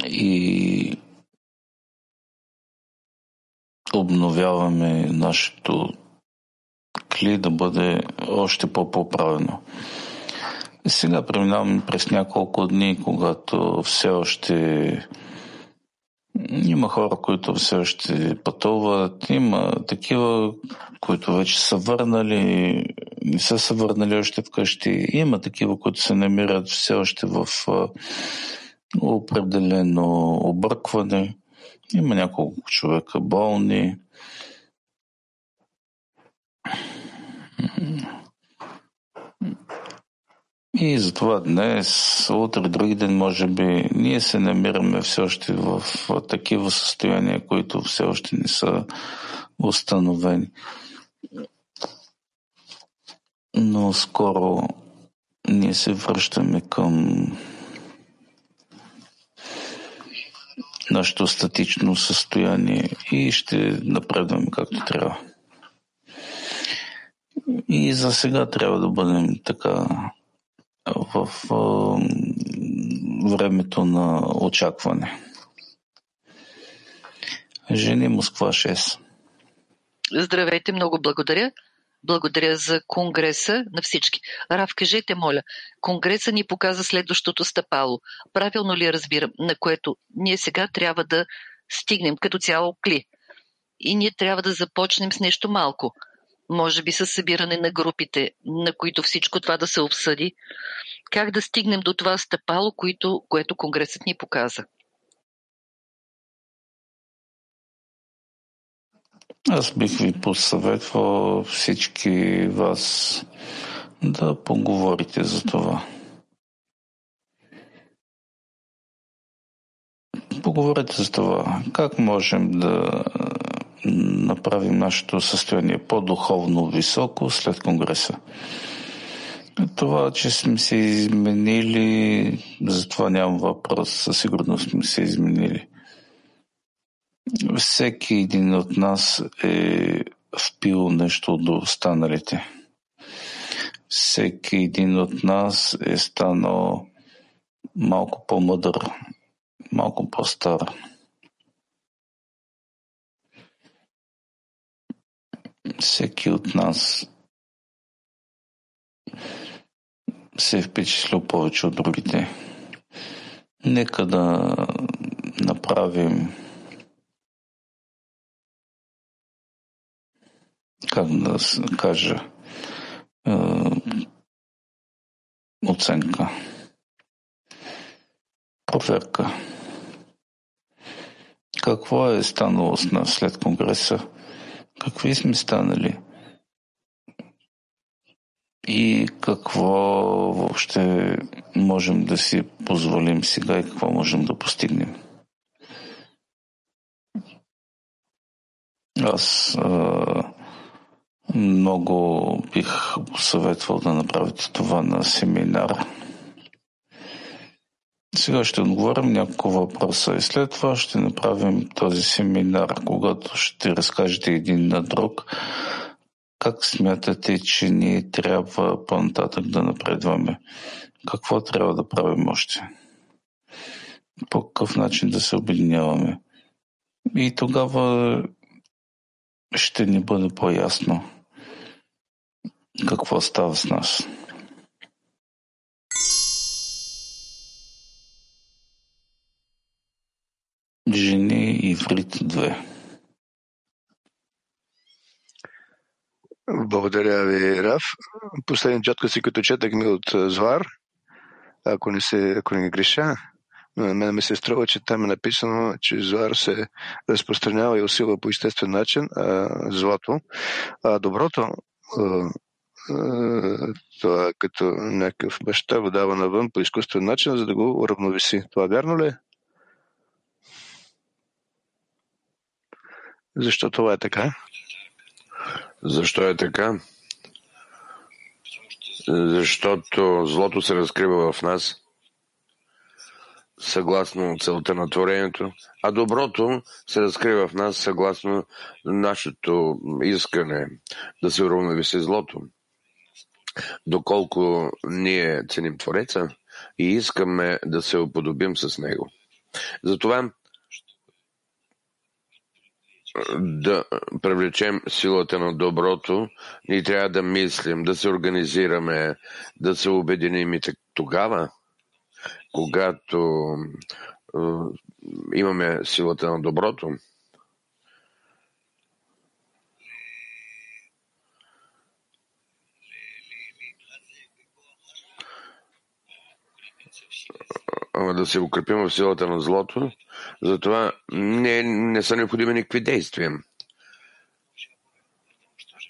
И обновяваме нашето кли да бъде още по-поправено. Сега преминаваме през няколко дни, когато все още има хора, които все още пътуват, има такива, които вече са върнали, не са се върнали още вкъщи, има такива, които се намират все още в определено объркване. Има няколко човека болни. И затова днес, утре, други ден, може би, ние се намираме все още в такива състояния, които все още не са установени. Но скоро ние се връщаме към нашето статично състояние и ще напредваме както трябва. И за сега трябва да бъдем така в времето на очакване. Жени Москва 6. Здравейте, много благодаря. Благодаря за Конгреса на всички. Рав, кажете, моля, Конгреса ни показа следващото стъпало. Правилно ли разбирам, на което ние сега трябва да стигнем като цяло кли? И ние трябва да започнем с нещо малко. Може би с събиране на групите, на които всичко това да се обсъди. Как да стигнем до това стъпало, което, което Конгресът ни показа? Аз бих ви посъветвал всички вас да поговорите за това. Поговорете за това. Как можем да направим нашето състояние по-духовно високо след Конгреса? Това, че сме се изменили, за това нямам въпрос. Със сигурност сме се изменили. Всеки един от нас е впил нещо от останалите. Всеки един от нас е станал малко по-мъдър, малко по-стар. Всеки от нас се е впечатлил повече от другите. Нека да направим как да кажа, е, оценка, проверка. Какво е станало след Конгреса? Какви сме станали? И какво въобще можем да си позволим сега и какво можем да постигнем? Аз а, много бих съветвал да направите това на семинар. Сега ще отговорим няколко въпроса и след това ще направим този семинар, когато ще разкажете един на друг как смятате, че ние трябва по-нататък да напредваме? Какво трябва да правим още? По какъв начин да се обединяваме? И тогава ще ни бъде по-ясно какво става с нас. Жени и Фрид 2 Благодаря ви, Раф. Си като четах ми от Звар, ако не, се, ако не греша. На мен ми се струва, че там е написано, че Звар се разпространява и усилва по естествен начин а, злото. А доброто, а, а, това като някакъв баща го дава навън по изкуствен начин, за да го уравновеси. Това вярно ли е? Защо това е така? Защо е така? Защото злото се разкрива в нас, съгласно целта на творението, а доброто се разкрива в нас съгласно нашето искане да се уравновеси злото. Доколко ние ценим Твореца и искаме да се уподобим с Него. Затова да привлечем силата на доброто, ние трябва да мислим, да се организираме, да се обединим. И тогава, когато имаме силата на доброто, да се укрепим в силата на злото, затова не, не са необходими никакви действия.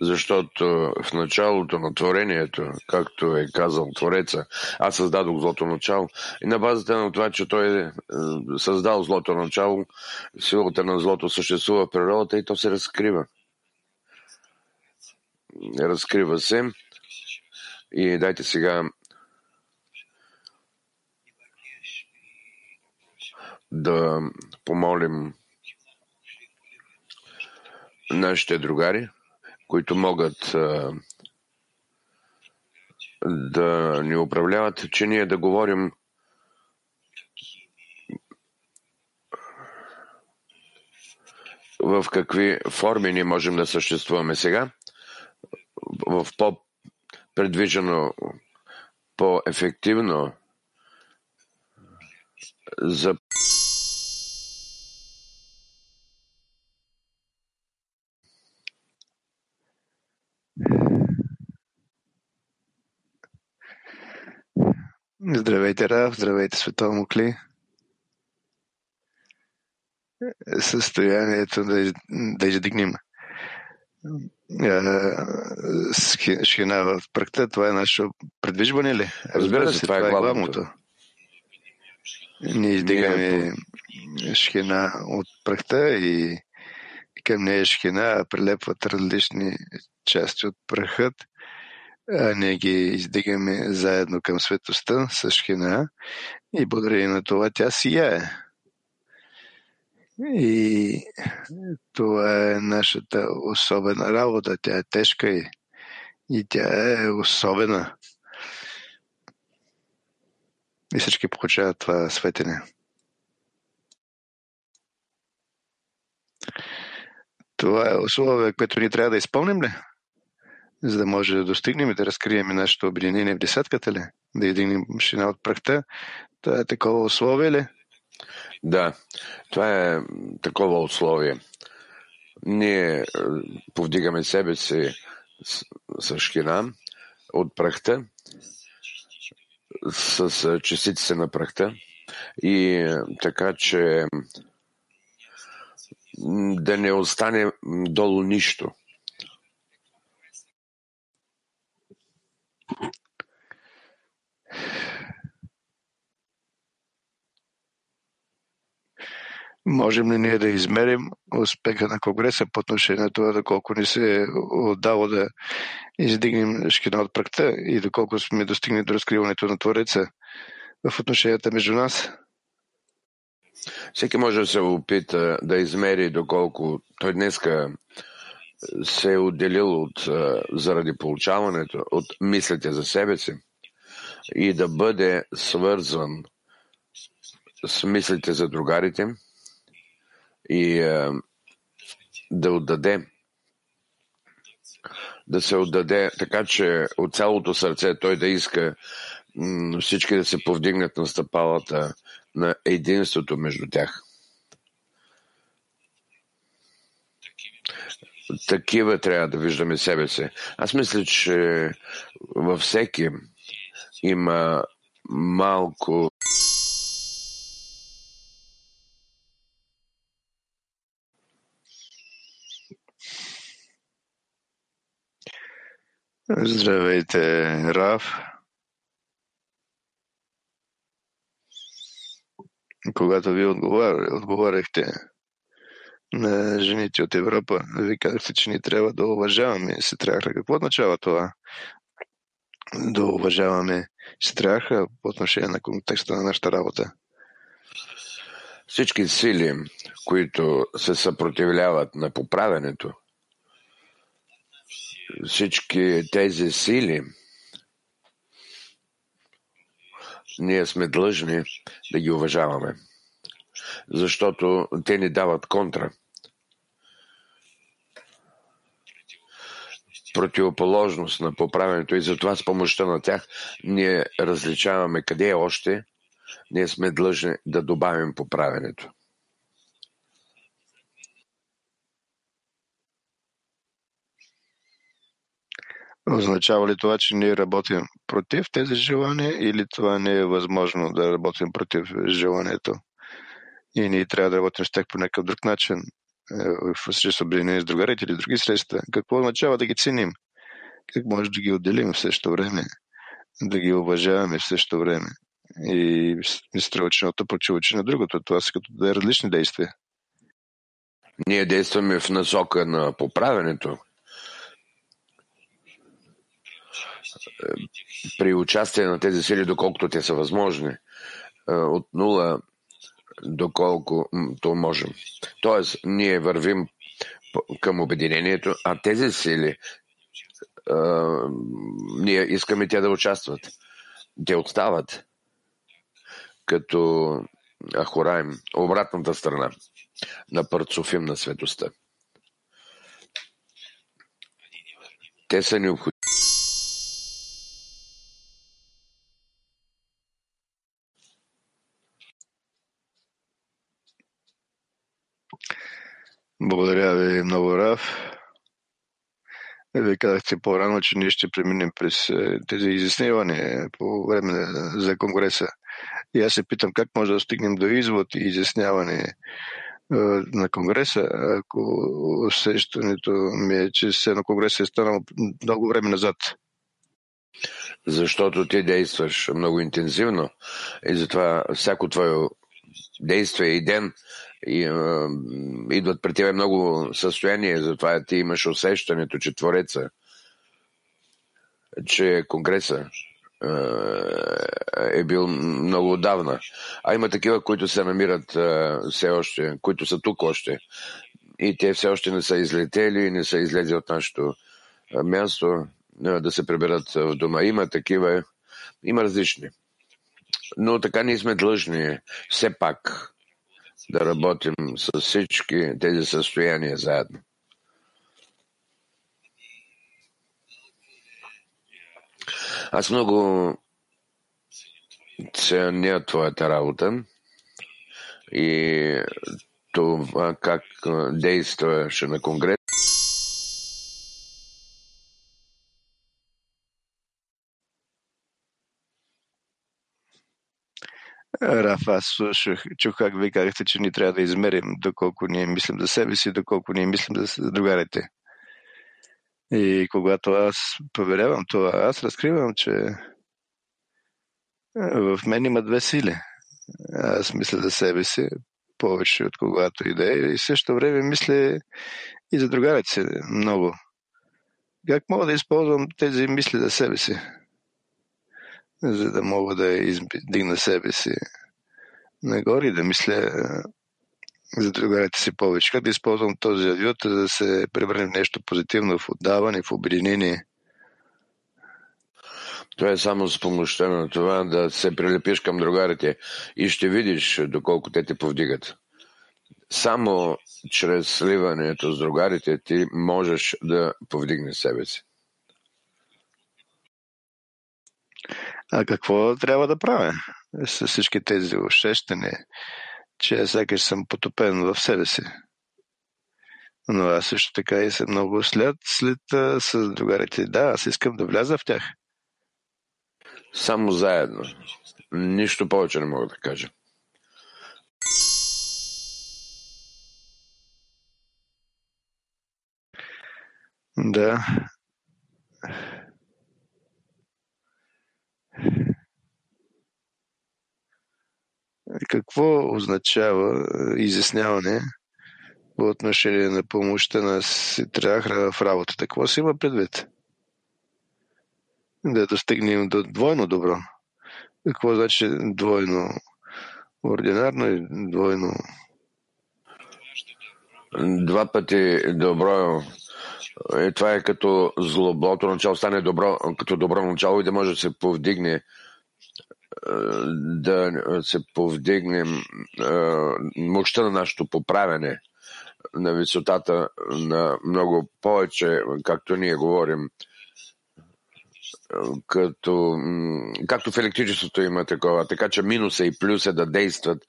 Защото в началото на творението, както е казал Твореца, аз създадох злото начало. И на базата на това, че той е създал злото начало, силата на злото съществува в природата и то се разкрива. Разкрива се. И дайте сега да помолим нашите другари, които могат да ни управляват, че ние да говорим в какви форми ние можем да съществуваме сега, в по-предвижено, по-ефективно за Здравейте, Раф, здравейте, Световно Мукли. Състоянието да, да издигнем шхина в пръкта, това е нашето предвижване ли? Разбира се, това, е, това е главното. Ние издигаме шхина от пръхта и към нея шхина прилепват различни части от пръхът ние ги издигаме заедно към светостта с Шхина и благодарение на това тя сияе. И това е нашата особена работа. Тя е тежка и, и тя е особена. И всички получават това светене. Това е условие, което ни трябва да изпълним ли? За да може да достигнем и да разкрием нашето обединение в десятката ли? Да единим машина от прахта. Това е такова условие ли? Да, това е такова условие. Ние е, повдигаме себе си с, с от прахта, с частиците на прахта и е, така, че да не остане долу нищо. Можем ли ние да измерим успеха на Конгреса по отношение на това, доколко ни се е отдало да издигнем шкина от практа и доколко сме достигнали до разкриването на Твореца? в отношенията между нас. Всеки може да се опита да измери доколко той днеска се е отделил от, заради получаването от мислите за себе си и да бъде свързван с мислите за другарите и да отдаде да се отдаде така, че от цялото сърце той да иска всички да се повдигнат на стъпалата на единството между тях. Такива трябва да виждаме себе си. Аз мисля, че във всеки има малко Здравейте, Раф. Когато ви отговар, отговаряхте на жените от Европа, ви казахте, че ни трябва да уважаваме сестраха. Какво означава това? Да уважаваме сестраха по отношение на контекста на нашата работа. Всички сили, които се съпротивляват на поправенето, всички тези сили, ние сме длъжни да ги уважаваме, защото те ни дават контра. противоположност на поправенето и затова с помощта на тях ние различаваме къде е още, ние сме длъжни да добавим поправенето. Означава ли това, че ние работим против тези желания или това не е възможно да работим против желанието? И ние трябва да работим с тях по някакъв друг начин, е, в срещу обединение с другарите или други средства. Какво означава да ги ценим? Как може да ги отделим в същото време? Да ги уважаваме в същото време? И ми струва, че едното противочи на другото. Това са като да е различни действия. Ние действаме в насока на поправенето, при участие на тези сили, доколкото те са възможни, от нула доколкото можем. Тоест, ние вървим към обединението, а тези сили, ние искаме те да участват. Те отстават като Ахораим, обратната страна на Парцуфим на светостта. Те са необходими. Благодаря ви много, Раф. Вие казахте по-рано, че ние ще преминем през е, тези изяснявания по време за Конгреса. И аз се питам как може да стигнем до извод и изясняване е, на Конгреса, ако усещането ми е, че се на Конгреса е станало много време назад. Защото ти действаш много интензивно и затова всяко твое действие и ден и, а, идват при тебе много състояния, затова ти имаш усещането, че Твореца, че Конгреса е бил много отдавна. А има такива, които се намират а, все още, които са тук още. И те все още не са излетели, не са излезли от нашето място да се приберат в дома. Има такива, има различни. Но така ние сме длъжни все пак да работим с всички тези състояния заедно. Аз много ценя твоята работа и това как действаше на конгрес. Раф, аз слушах, чух как ви казахте, че ни трябва да измерим доколко ние мислим за себе си, доколко ние мислим за другарите. И когато аз проверявам това, аз разкривам, че в мен има две сили. Аз мисля за себе си повече от когато и да е. И също време мисля и за другарите си много. Как мога да използвам тези мисли за себе си? За да мога да издигна себе си нагоре и да мисля за другарите си повече. Как да използвам този авиот, за да се превърне в нещо позитивно, в отдаване, в обединение? Това е само с помощта на това да се прилепиш към другарите и ще видиш доколко те те повдигат. Само чрез сливането с другарите ти можеш да повдигнеш себе си. А какво трябва да правя с всички тези усещания, че сякаш съм потопен в себе си? Но аз също така и съм много след, след с другарите. Да, аз искам да вляза в тях. Само заедно. Нищо повече не мога да кажа. Да. Какво означава изясняване по отношение на помощта на Ситрахра в работата? Какво си има предвид? Да достигнем до двойно добро. Какво значи двойно ординарно и двойно? Два пъти добро е, това е като злоблото начало стане добро, като добро начало и да може да се повдигне е, да се повдигне е, мощта на нашето поправяне на висотата на много повече, както ние говорим, като, както в електричеството има такова, така че минуса и плюса да действат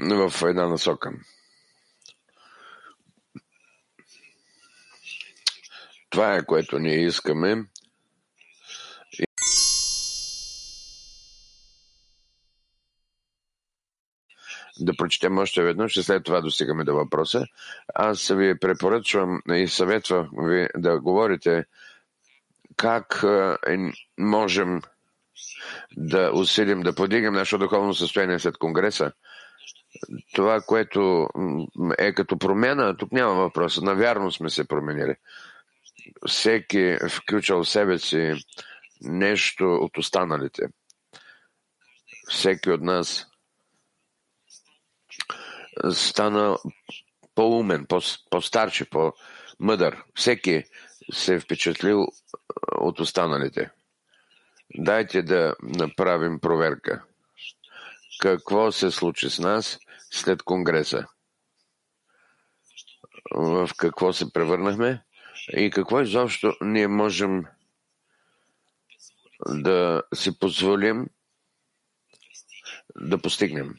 в една насока. Това е което ние искаме. Да прочетем още веднъж и след това достигаме до въпроса. Аз ви препоръчвам и съветвам ви да говорите как е, можем да усилим, да подигнем нашето духовно състояние след Конгреса. Това, което е като промяна, тук няма въпрос. Навярно сме се променили всеки включал в себе си нещо от останалите. Всеки от нас стана по-умен, по-старче, по-мъдър. Всеки се е впечатлил от останалите. Дайте да направим проверка. Какво се случи с нас след Конгреса? В какво се превърнахме? и какво изобщо ние можем да си позволим да постигнем.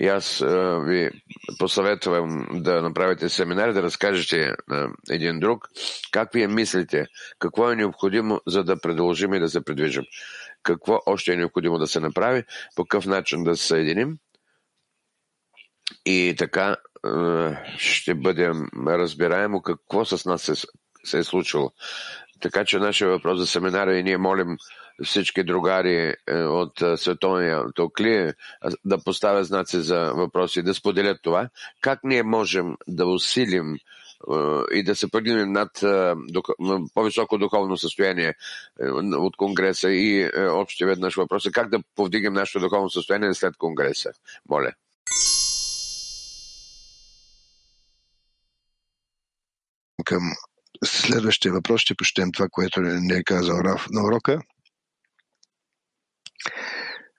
И аз а, ви посъветвам да направите семинар, да разкажете на един друг как вие мислите, какво е необходимо, за да продължим и да се придвижим. Какво още е необходимо да се направи, по какъв начин да се съединим. И така а, ще бъдем разбираемо какво с нас се се е случило. Така че нашия въпрос за семинара и ние молим всички другари е, от е, световния токли да поставят знаци за въпроси, да споделят това. Как ние можем да усилим е, и да се поднимем над по-високо духовно състояние от Конгреса и още веднъж въпроса как да повдигнем нашето духовно състояние след Конгреса. Моля. Към следващия въпрос ще почетем това, което не е казал Раф на урока.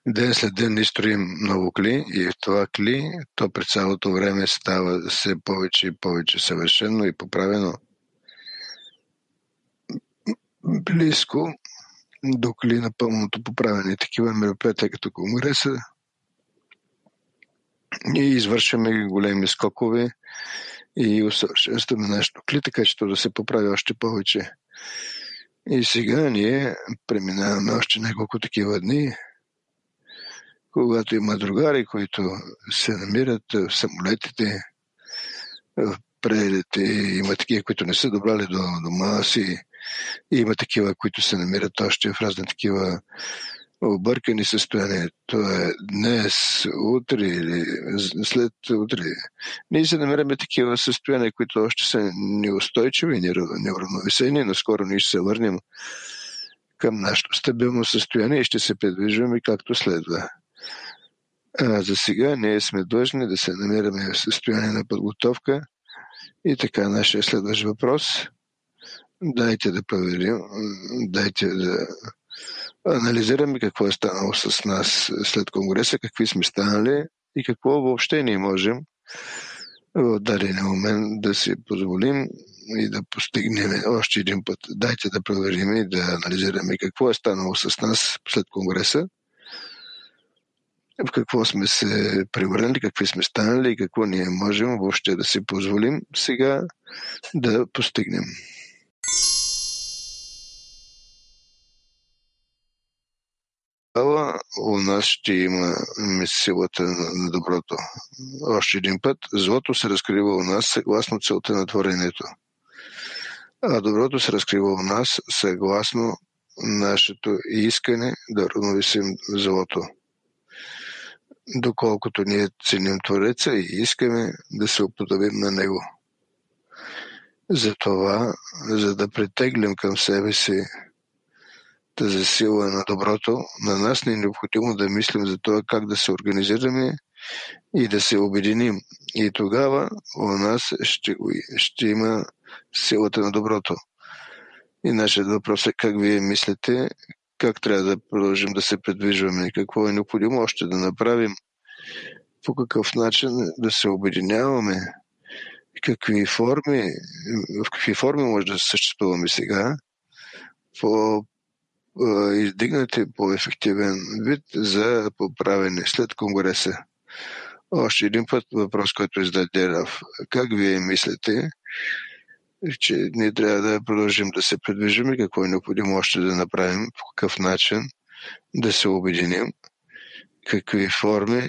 Ден след ден ни строим ново кли и в това кли то през цялото време става все повече и повече съвършено и поправено близко до кли на пълното поправяне. Такива мероприятия като Конгреса и извършваме големи скокове и усъвършенстваме нашето кли, така че то да се поправи още повече. И сега ние преминаваме още няколко такива дни, когато има другари, които се намират в самолетите, в пределите, има такива, които не са добрали до дома си, и има такива, които се намират още в разни такива объркани състояния. Това е днес, утре или след утре. Ние се намираме такива състояния, които още са неустойчиви, неуравновесени, но скоро ние ще се върнем към нашето стабилно състояние и ще се придвижваме както следва. А за сега ние сме длъжни да се намираме в състояние на подготовка и така нашия следващ въпрос. Дайте да проверим, дайте да анализираме какво е станало с нас след Конгреса, какви сме станали и какво въобще не можем в даден момент да си позволим и да постигнем още един път. Дайте да проверим и да анализираме какво е станало с нас след Конгреса, в какво сме се превърнали, какви сме станали и какво ние можем въобще да си позволим сега да постигнем. У нас ще има силата на доброто. Още един път, злото се разкрива у нас съгласно целта на творението. А доброто се разкрива у нас съгласно нашето искане да равновесим злото. Доколкото ние ценим Твореца и искаме да се уподобим на Него. Затова, за да притеглим към себе си тази сила на доброто, на нас не е необходимо да мислим за това как да се организираме и да се обединим. И тогава у нас ще, ще има силата на доброто. И нашият въпрос е как вие мислите, как трябва да продължим да се предвижваме, какво е необходимо още да направим, по какъв начин да се обединяваме, какви форми, в какви форми може да съществуваме сега, по издигнати по ефективен вид за поправене след Конгреса. Още един път въпрос, който издаде Раф. Как вие мислите, че ние трябва да продължим да се придвижим и какво е необходимо още да направим, по какъв начин да се обединим, какви форми,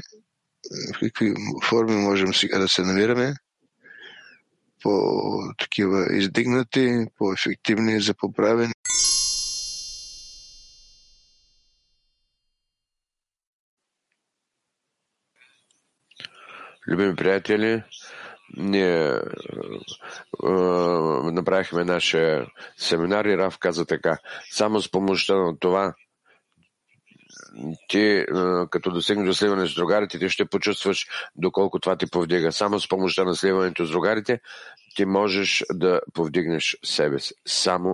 в какви форми можем сега да се намираме, по такива издигнати, по-ефективни за поправене. Любими приятели, ние е, е, направихме нашия семинар и Раф каза така. Само с помощта на това, ти е, като достигнеш до сливане с другарите, ти ще почувстваш доколко това ти повдига. Само с помощта на сливането с другарите ти можеш да повдигнеш себе си. Само